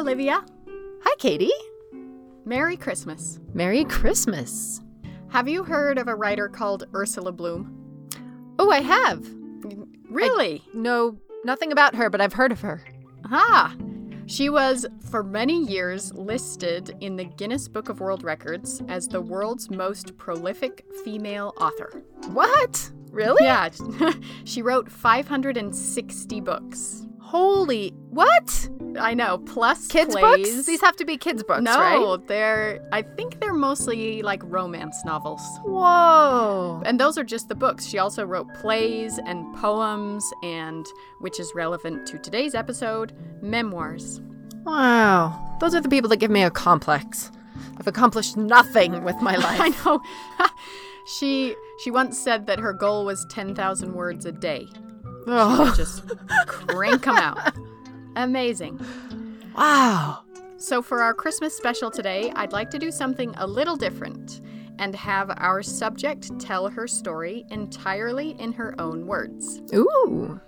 Olivia. Hi, Katie. Merry Christmas. Merry Christmas. Have you heard of a writer called Ursula Bloom? Oh, I have. Really? No, nothing about her, but I've heard of her. Ah! She was, for many years, listed in the Guinness Book of World Records as the world's most prolific female author. What? Really? Yeah, she wrote 560 books. Holy, what? I know, plus Kids' plays. books? These have to be kids' books, no, right? they're, I think they're mostly like romance novels. Whoa. And those are just the books. She also wrote plays and poems, and which is relevant to today's episode, memoirs. Wow. Those are the people that give me a complex. I've accomplished nothing with my life. I know. she she once said that her goal was 10,000 words a day. Oh. Just crank them out. Amazing. Wow. So for our Christmas special today, I'd like to do something a little different and have our subject tell her story entirely in her own words. Ooh.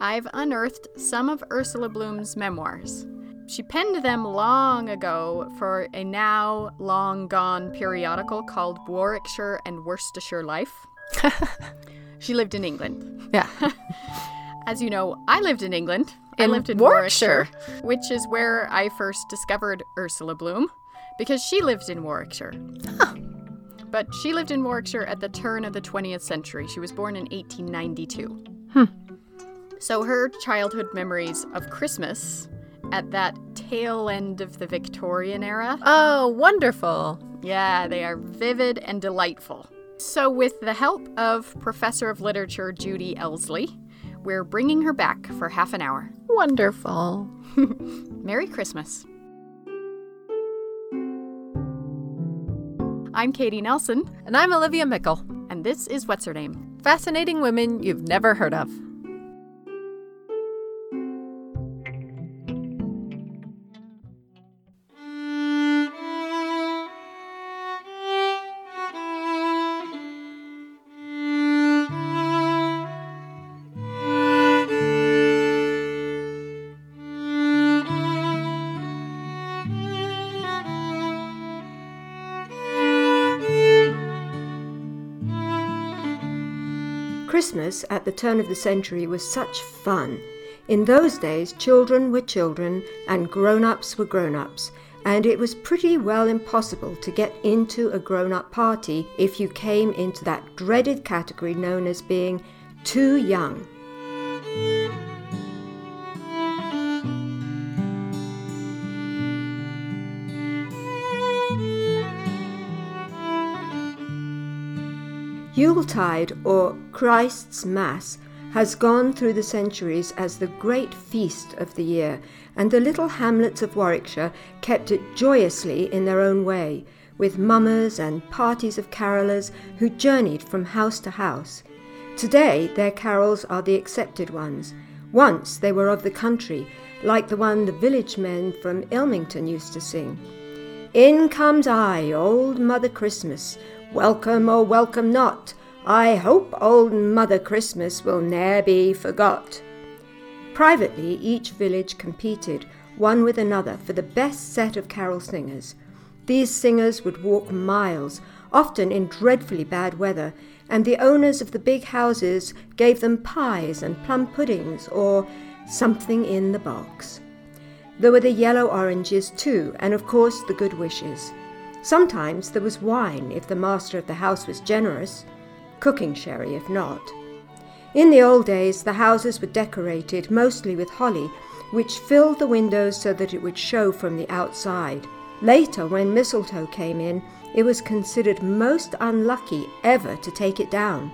I've unearthed some of Ursula Bloom's memoirs. She penned them long ago for a now long gone periodical called Warwickshire and Worcestershire Life. she lived in England. Yeah. As you know, I lived in England. I lived in Warwickshire. Warwickshire, which is where I first discovered Ursula Bloom because she lived in Warwickshire. But she lived in Warwickshire at the turn of the 20th century. She was born in 1892. Hmm. So her childhood memories of Christmas at that tail end of the Victorian era, Oh, wonderful. yeah, they are vivid and delightful. So, with the help of Professor of Literature Judy Elsley, we're bringing her back for half an hour. Wonderful. Merry Christmas. I'm Katie Nelson, And I'm Olivia Meikle. and this is What's Her Name? Fascinating women you've never heard of. Christmas at the turn of the century was such fun. In those days, children were children and grown ups were grown ups, and it was pretty well impossible to get into a grown up party if you came into that dreaded category known as being too young. Yuletide, or Christ's Mass, has gone through the centuries as the great feast of the year, and the little hamlets of Warwickshire kept it joyously in their own way, with mummers and parties of carollers who journeyed from house to house. Today, their carols are the accepted ones. Once they were of the country, like the one the village men from Ilmington used to sing. In comes I, old Mother Christmas, welcome or welcome not. I hope old Mother Christmas will ne'er be forgot. Privately, each village competed, one with another, for the best set of carol singers. These singers would walk miles, often in dreadfully bad weather, and the owners of the big houses gave them pies and plum puddings or something in the box. There were the yellow oranges too, and of course the good wishes. Sometimes there was wine if the master of the house was generous, cooking sherry if not. In the old days, the houses were decorated mostly with holly, which filled the windows so that it would show from the outside. Later, when mistletoe came in, it was considered most unlucky ever to take it down.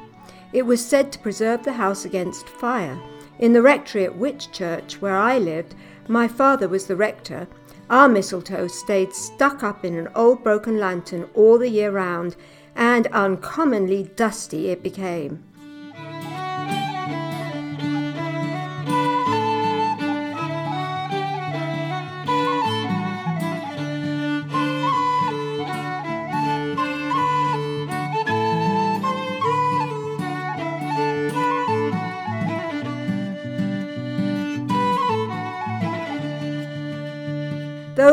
It was said to preserve the house against fire. In the rectory at Whitchurch, where I lived, my father was the rector. Our mistletoe stayed stuck up in an old broken lantern all the year round, and uncommonly dusty it became.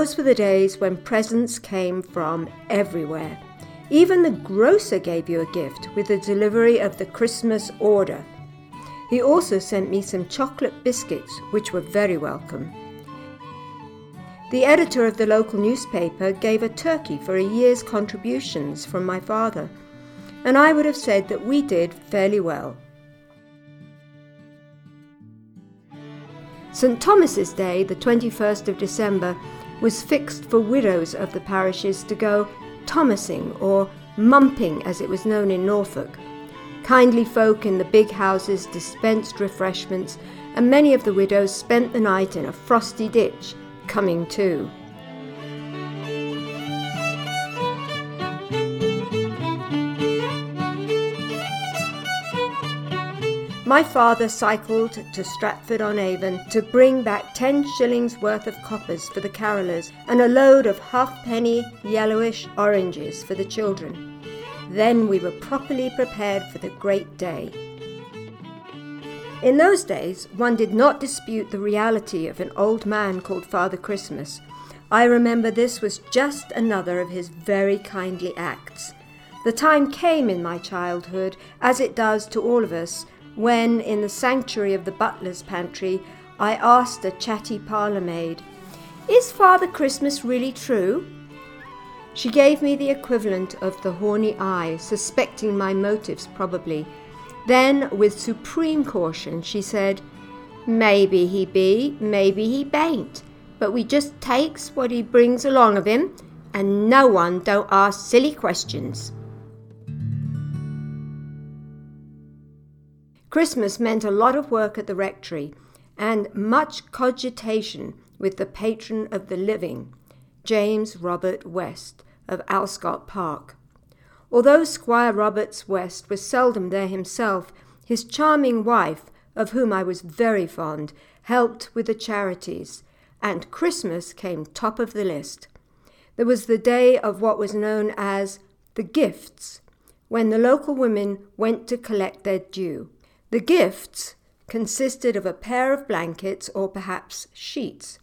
Those were the days when presents came from everywhere. Even the grocer gave you a gift with the delivery of the Christmas order. He also sent me some chocolate biscuits, which were very welcome. The editor of the local newspaper gave a turkey for a year's contributions from my father, and I would have said that we did fairly well. St. Thomas's Day, the 21st of December, was fixed for widows of the parishes to go Thomasing or mumping as it was known in Norfolk. Kindly folk in the big houses dispensed refreshments, and many of the widows spent the night in a frosty ditch, coming to. My father cycled to Stratford on Avon to bring back ten shillings worth of coppers for the carolers and a load of halfpenny yellowish oranges for the children. Then we were properly prepared for the great day. In those days, one did not dispute the reality of an old man called Father Christmas. I remember this was just another of his very kindly acts. The time came in my childhood, as it does to all of us, when, in the sanctuary of the butler's pantry, I asked a chatty parlour maid, Is Father Christmas really true? She gave me the equivalent of the horny eye, suspecting my motives probably. Then, with supreme caution, she said, Maybe he be, maybe he bain't, but we just takes what he brings along of him, and no one don't ask silly questions. Christmas meant a lot of work at the rectory and much cogitation with the patron of the living, James Roberts West of Alscot Park. Although Squire Roberts West was seldom there himself, his charming wife, of whom I was very fond, helped with the charities, and Christmas came top of the list. There was the day of what was known as the gifts, when the local women went to collect their due. The gifts consisted of a pair of blankets or perhaps sheets.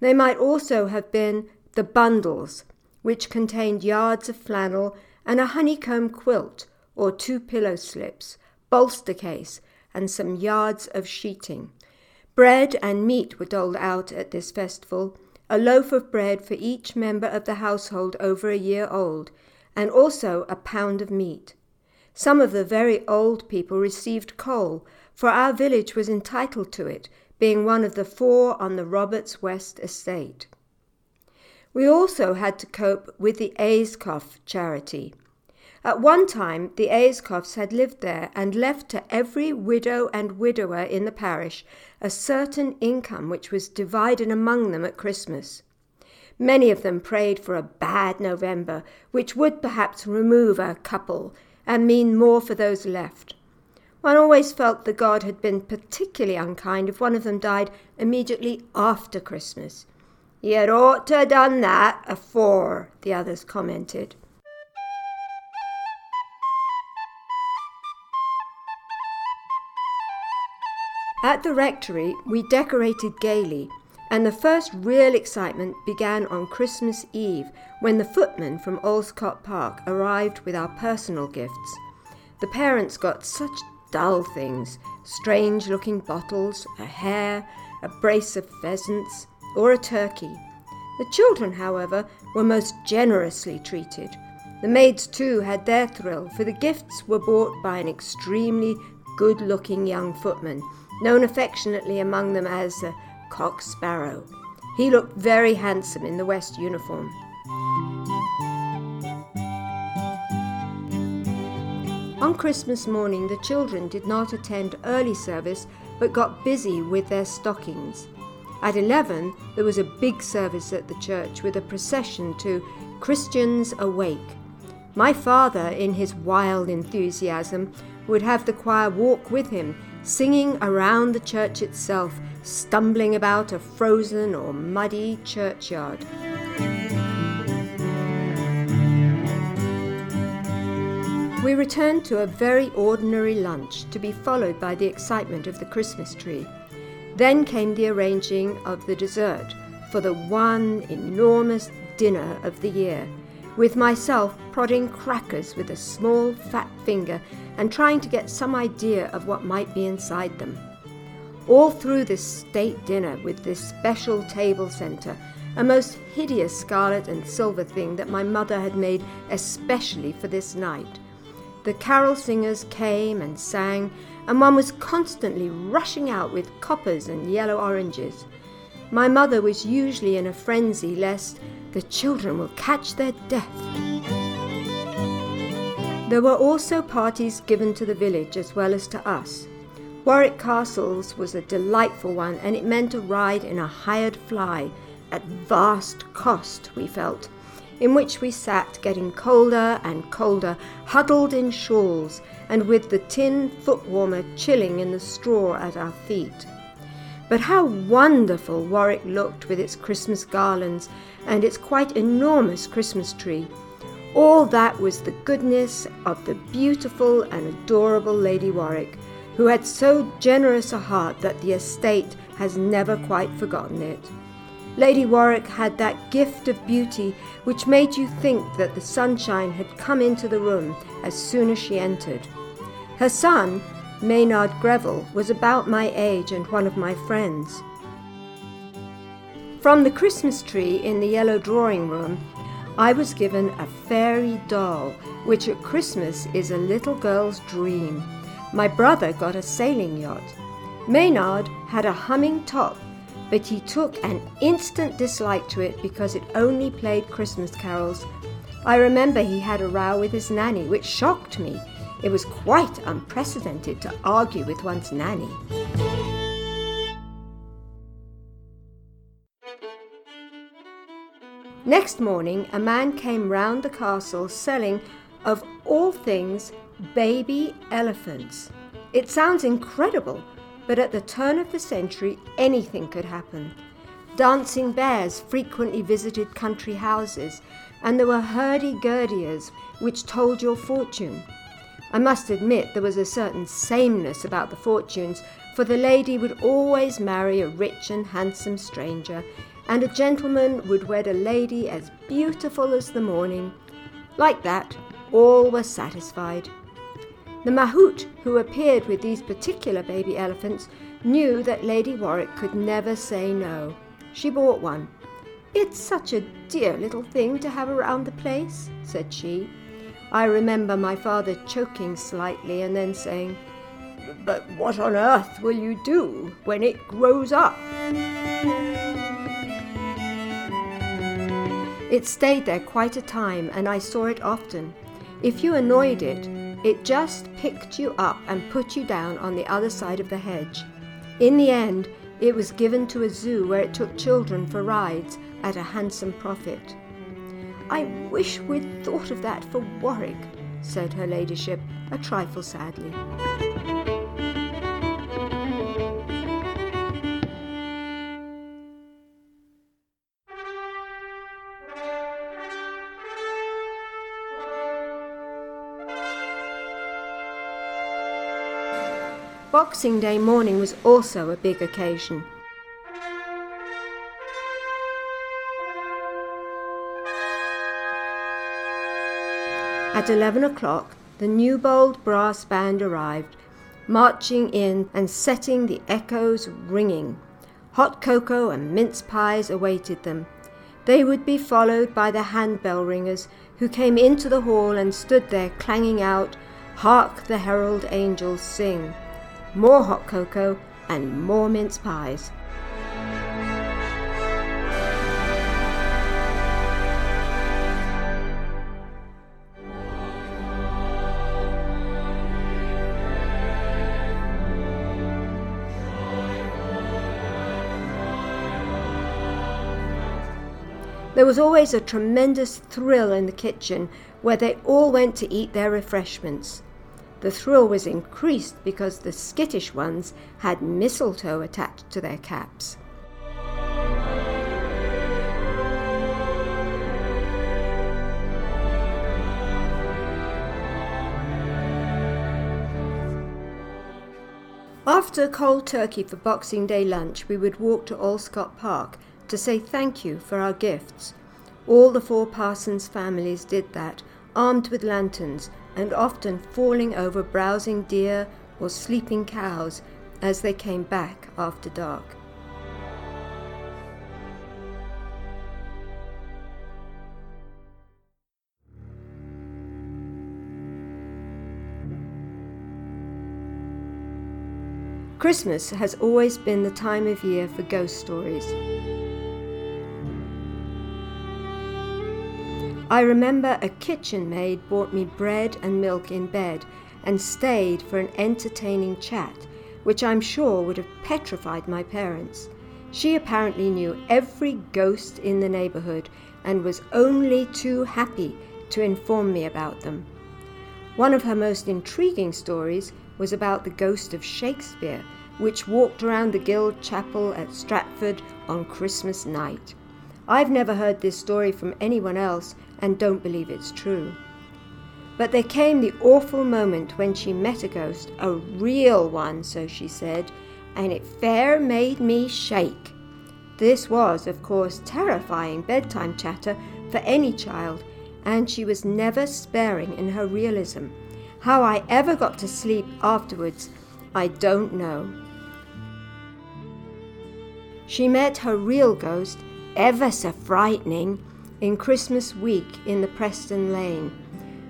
They might also have been the bundles, which contained yards of flannel and a honeycomb quilt or two pillow slips, bolster case, and some yards of sheeting. Bread and meat were doled out at this festival, a loaf of bread for each member of the household over a year old, and also a pound of meat. Some of the very old people received coal, for our village was entitled to it, being one of the four on the Roberts West estate. We also had to cope with the Ayscough charity. At one time, the Ayscoughs had lived there and left to every widow and widower in the parish a certain income which was divided among them at Christmas. Many of them prayed for a bad November, which would perhaps remove a couple and mean more for those left. One always felt the God had been particularly unkind if one of them died immediately after Christmas. You'd ought to have done that afore, the others commented. At the rectory, we decorated gaily and the first real excitement began on Christmas Eve when the footman from Alscot Park arrived with our personal gifts. The parents got such dull things strange looking bottles, a hare, a brace of pheasants, or a turkey. The children, however, were most generously treated. The maids, too, had their thrill, for the gifts were bought by an extremely good looking young footman, known affectionately among them as uh, Cock Sparrow. He looked very handsome in the West uniform. On Christmas morning, the children did not attend early service but got busy with their stockings. At 11, there was a big service at the church with a procession to Christians Awake. My father, in his wild enthusiasm, would have the choir walk with him, singing around the church itself, stumbling about a frozen or muddy churchyard. We returned to a very ordinary lunch to be followed by the excitement of the Christmas tree. Then came the arranging of the dessert for the one enormous dinner of the year, with myself prodding crackers with a small fat finger and trying to get some idea of what might be inside them. All through this state dinner with this special table centre, a most hideous scarlet and silver thing that my mother had made especially for this night the carol singers came and sang, and one was constantly rushing out with coppers and yellow oranges. My mother was usually in a frenzy lest the children will catch their death. There were also parties given to the village as well as to us. Warwick Castles was a delightful one, and it meant a ride in a hired fly at vast cost, we felt in which we sat getting colder and colder, huddled in shawls, and with the tin foot warmer chilling in the straw at our feet. But how wonderful Warwick looked with its Christmas garlands and its quite enormous Christmas tree. All that was the goodness of the beautiful and adorable Lady Warwick, who had so generous a heart that the estate has never quite forgotten it. Lady Warwick had that gift of beauty which made you think that the sunshine had come into the room as soon as she entered. Her son, Maynard Greville, was about my age and one of my friends. From the Christmas tree in the yellow drawing room, I was given a fairy doll, which at Christmas is a little girl's dream. My brother got a sailing yacht. Maynard had a humming top but he took an instant dislike to it because it only played Christmas carols. I remember he had a row with his nanny, which shocked me. It was quite unprecedented to argue with one's nanny. Next morning, a man came round the castle selling, of all things, baby elephants. It sounds incredible, but at the turn of the century, anything could happen. Dancing bears frequently visited country houses, and there were hurdy-gurdyers which told your fortune. I must admit there was a certain sameness about the fortunes, for the lady would always marry a rich and handsome stranger, and a gentleman would wed a lady as beautiful as the morning. Like that, all were satisfied. The mahout who appeared with these particular baby elephants knew that Lady Warwick could never say no. She bought one. It's such a dear little thing to have around the place, said she. I remember my father choking slightly and then saying, But what on earth will you do when it grows up? It stayed there quite a time, and I saw it often. If you annoyed it, it just picked you up and put you down on the other side of the hedge. In the end, it was given to a zoo where it took children for rides at a handsome profit. I wish we'd thought of that for Warwick, said her ladyship, a trifle sadly. Boxing Day morning was also a big occasion. At 11 o'clock, the Newbold brass band arrived, marching in and setting the echoes ringing. Hot cocoa and mince pies awaited them. They would be followed by the handbell ringers, who came into the hall and stood there clanging out, Hark the herald angels sing more hot cocoa, and more mince pies. Was always a tremendous thrill in the kitchen where they all went to eat their refreshments. The thrill was increased because the skittish ones had mistletoe attached to their caps. After cold turkey for Boxing Day lunch, we would walk to Alscot Park to say thank you for our gifts. All the four Parsons families did that, armed with lanterns and often falling over browsing deer or sleeping cows as they came back after dark. Christmas has always been the time of year for ghost stories. I remember a kitchen maid brought me bread and milk in bed and stayed for an entertaining chat, which I'm sure would have petrified my parents. She apparently knew every ghost in the neighborhood and was only too happy to inform me about them. One of her most intriguing stories was about the ghost of Shakespeare, which walked around the Guild Chapel at Stratford on Christmas night. I've never heard this story from anyone else and don't believe it's true. But there came the awful moment when she met a ghost, a real one, so she said, and it fair made me shake. This was, of course, terrifying bedtime chatter for any child, and she was never sparing in her realism. How I ever got to sleep afterwards, I don't know. She met her real ghost, ever so frightening, in Christmas week in the Preston Lane.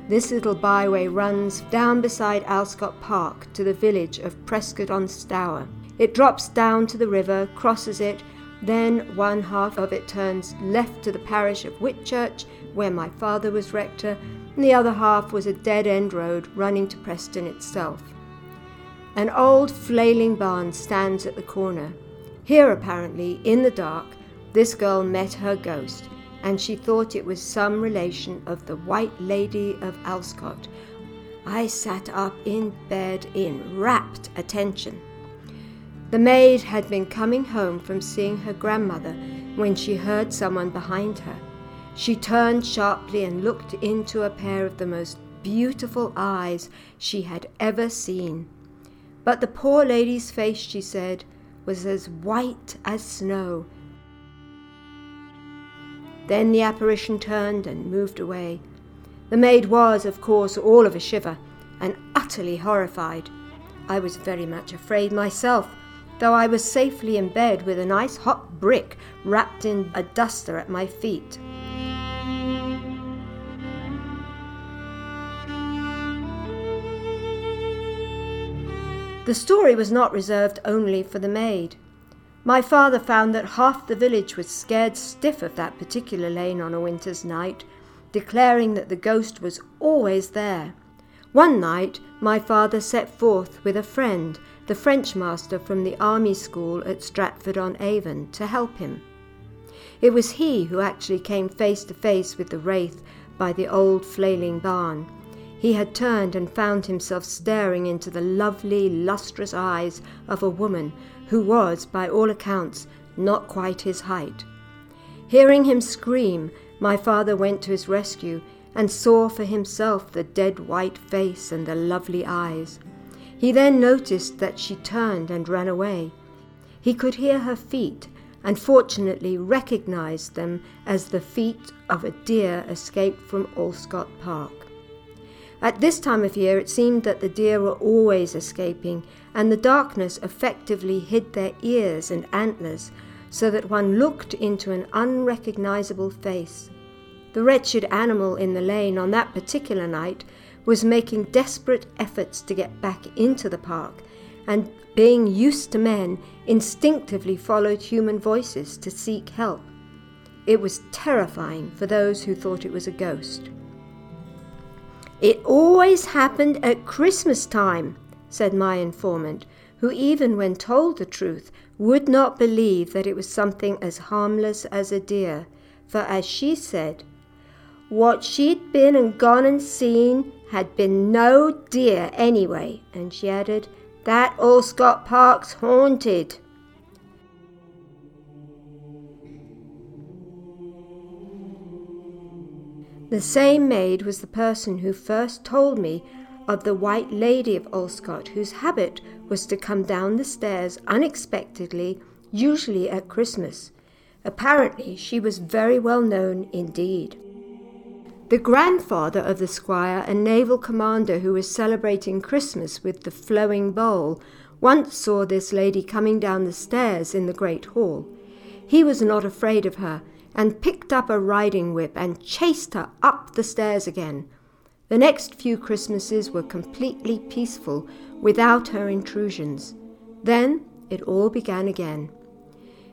This little byway runs down beside Alscot Park to the village of Preston on Stour. It drops down to the river, crosses it, then one half of it turns left to the parish of Whitchurch, where my father was rector, and the other half was a dead end road running to Preston itself. An old flailing barn stands at the corner. Here, apparently, in the dark, this girl met her ghost, and she thought it was some relation of the White Lady of Alscot. I sat up in bed in rapt attention. The maid had been coming home from seeing her grandmother when she heard someone behind her. She turned sharply and looked into a pair of the most beautiful eyes she had ever seen. But the poor lady's face, she said, was as white as snow. Then the apparition turned and moved away. The maid was, of course, all of a shiver and utterly horrified. I was very much afraid myself, though I was safely in bed with a nice hot brick wrapped in a duster at my feet. The story was not reserved only for the maid. My father found that half the village was scared stiff of that particular lane on a winter's night, declaring that the ghost was always there. One night, my father set forth with a friend, the French master from the army school at Stratford on Avon, to help him. It was he who actually came face to face with the wraith by the old flailing barn he had turned and found himself staring into the lovely, lustrous eyes of a woman who was, by all accounts, not quite his height. Hearing him scream, my father went to his rescue and saw for himself the dead white face and the lovely eyes. He then noticed that she turned and ran away. He could hear her feet and fortunately recognized them as the feet of a deer escaped from Alscot Park. At this time of year, it seemed that the deer were always escaping, and the darkness effectively hid their ears and antlers, so that one looked into an unrecognizable face. The wretched animal in the lane on that particular night was making desperate efforts to get back into the park, and being used to men, instinctively followed human voices to seek help. It was terrifying for those who thought it was a ghost. It always happened at Christmas time, said my informant, who, even when told the truth, would not believe that it was something as harmless as a deer. for as she said, what she'd been and gone and seen had been no deer anyway, and she added, That Alscot Park's haunted. The same maid was the person who first told me of the White Lady of Alscot, whose habit was to come down the stairs unexpectedly, usually at Christmas. Apparently, she was very well known indeed. The grandfather of the squire, a naval commander who was celebrating Christmas with the flowing bowl, once saw this lady coming down the stairs in the great hall. He was not afraid of her, and picked up a riding whip and chased her up the stairs again. The next few Christmases were completely peaceful without her intrusions. Then it all began again.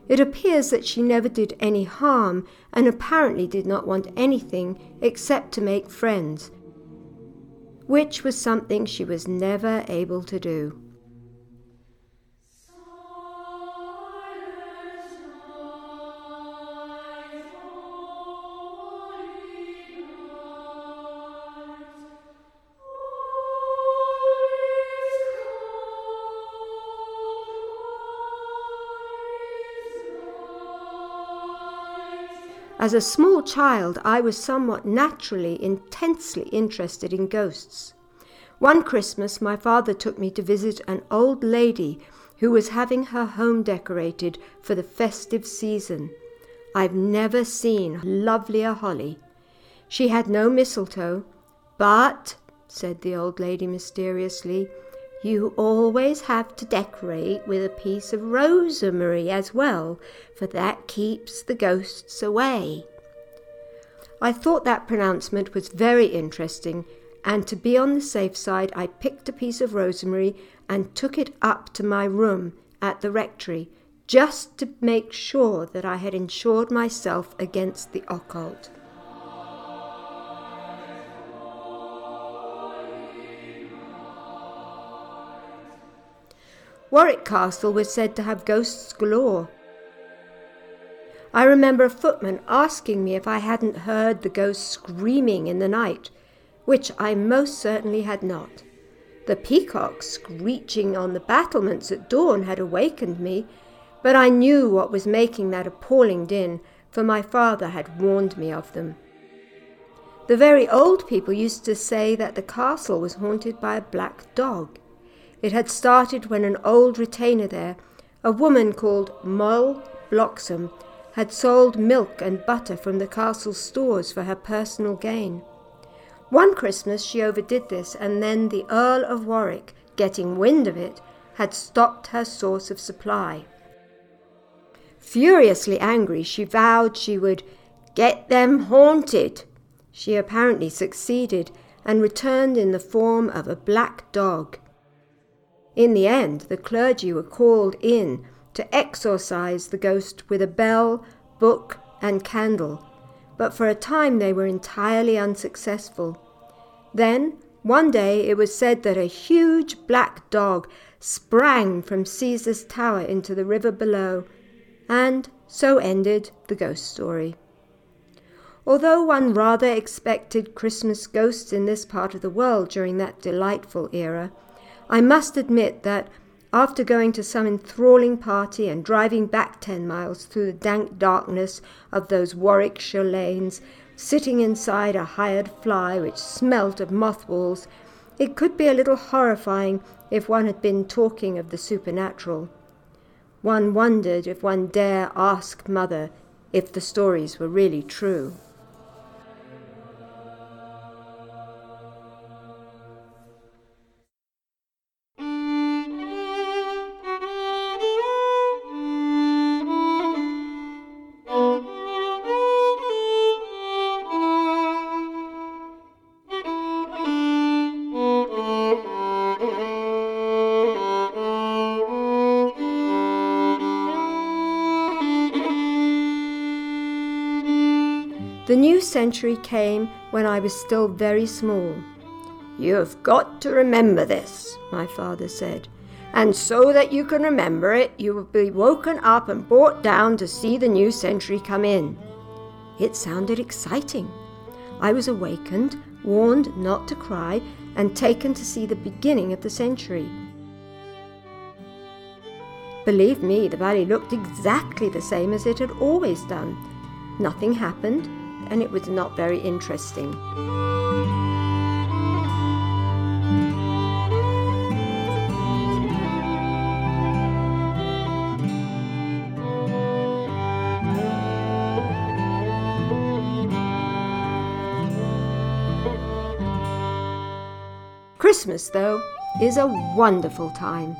It appears that she never did any harm and apparently did not want anything except to make friends, which was something she was never able to do. As a small child, I was somewhat naturally intensely interested in ghosts. One Christmas, my father took me to visit an old lady who was having her home decorated for the festive season. I've never seen lovelier holly. She had no mistletoe, but, said the old lady mysteriously, you always have to decorate with a piece of rosemary as well, for that keeps the ghosts away. I thought that pronouncement was very interesting, and to be on the safe side, I picked a piece of rosemary and took it up to my room at the rectory, just to make sure that I had insured myself against the occult. Warwick Castle was said to have ghosts galore. I remember a footman asking me if I hadn't heard the ghost screaming in the night, which I most certainly had not. The peacock screeching on the battlements at dawn had awakened me, but I knew what was making that appalling din, for my father had warned me of them. The very old people used to say that the castle was haunted by a black dog. It had started when an old retainer there, a woman called Moll Bloxham, had sold milk and butter from the castle's stores for her personal gain. One Christmas she overdid this, and then the Earl of Warwick, getting wind of it, had stopped her source of supply. Furiously angry, she vowed she would get them haunted. She apparently succeeded and returned in the form of a black dog. In the end, the clergy were called in to exorcise the ghost with a bell, book, and candle, but for a time they were entirely unsuccessful. Then, one day, it was said that a huge black dog sprang from Caesar's tower into the river below, and so ended the ghost story. Although one rather expected Christmas ghosts in this part of the world during that delightful era, I must admit that after going to some enthralling party and driving back ten miles through the dank darkness of those Warwickshire lanes, sitting inside a hired fly which smelt of mothballs, it could be a little horrifying if one had been talking of the supernatural. One wondered if one dare ask Mother if the stories were really true. The new century came when I was still very small. You have got to remember this, my father said, and so that you can remember it, you will be woken up and brought down to see the new century come in. It sounded exciting. I was awakened, warned not to cry, and taken to see the beginning of the century. Believe me, the valley looked exactly the same as it had always done. Nothing happened, and it was not very interesting. Christmas, though, is a wonderful time.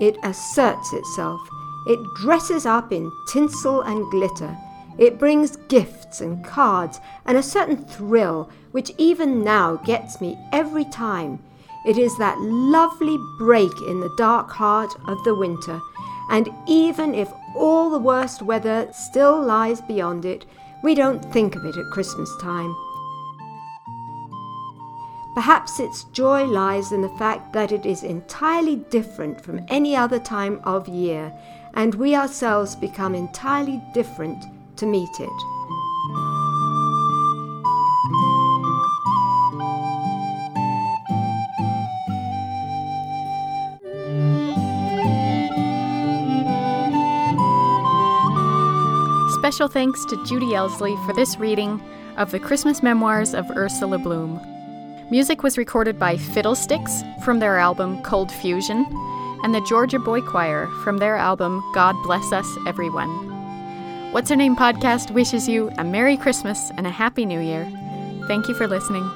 It asserts itself. It dresses up in tinsel and glitter. It brings gifts and cards and a certain thrill which even now gets me every time. It is that lovely break in the dark heart of the winter, and even if all the worst weather still lies beyond it, we don't think of it at Christmas time. Perhaps its joy lies in the fact that it is entirely different from any other time of year, and we ourselves become entirely different to meet it. Special thanks to Judy Elsley for this reading of the Christmas memoirs of Ursula Bloom. Music was recorded by Fiddlesticks from their album Cold Fusion, and the Georgia Boy Choir from their album God Bless Us Everyone. What's Her Name podcast wishes you a Merry Christmas and a Happy New Year. Thank you for listening.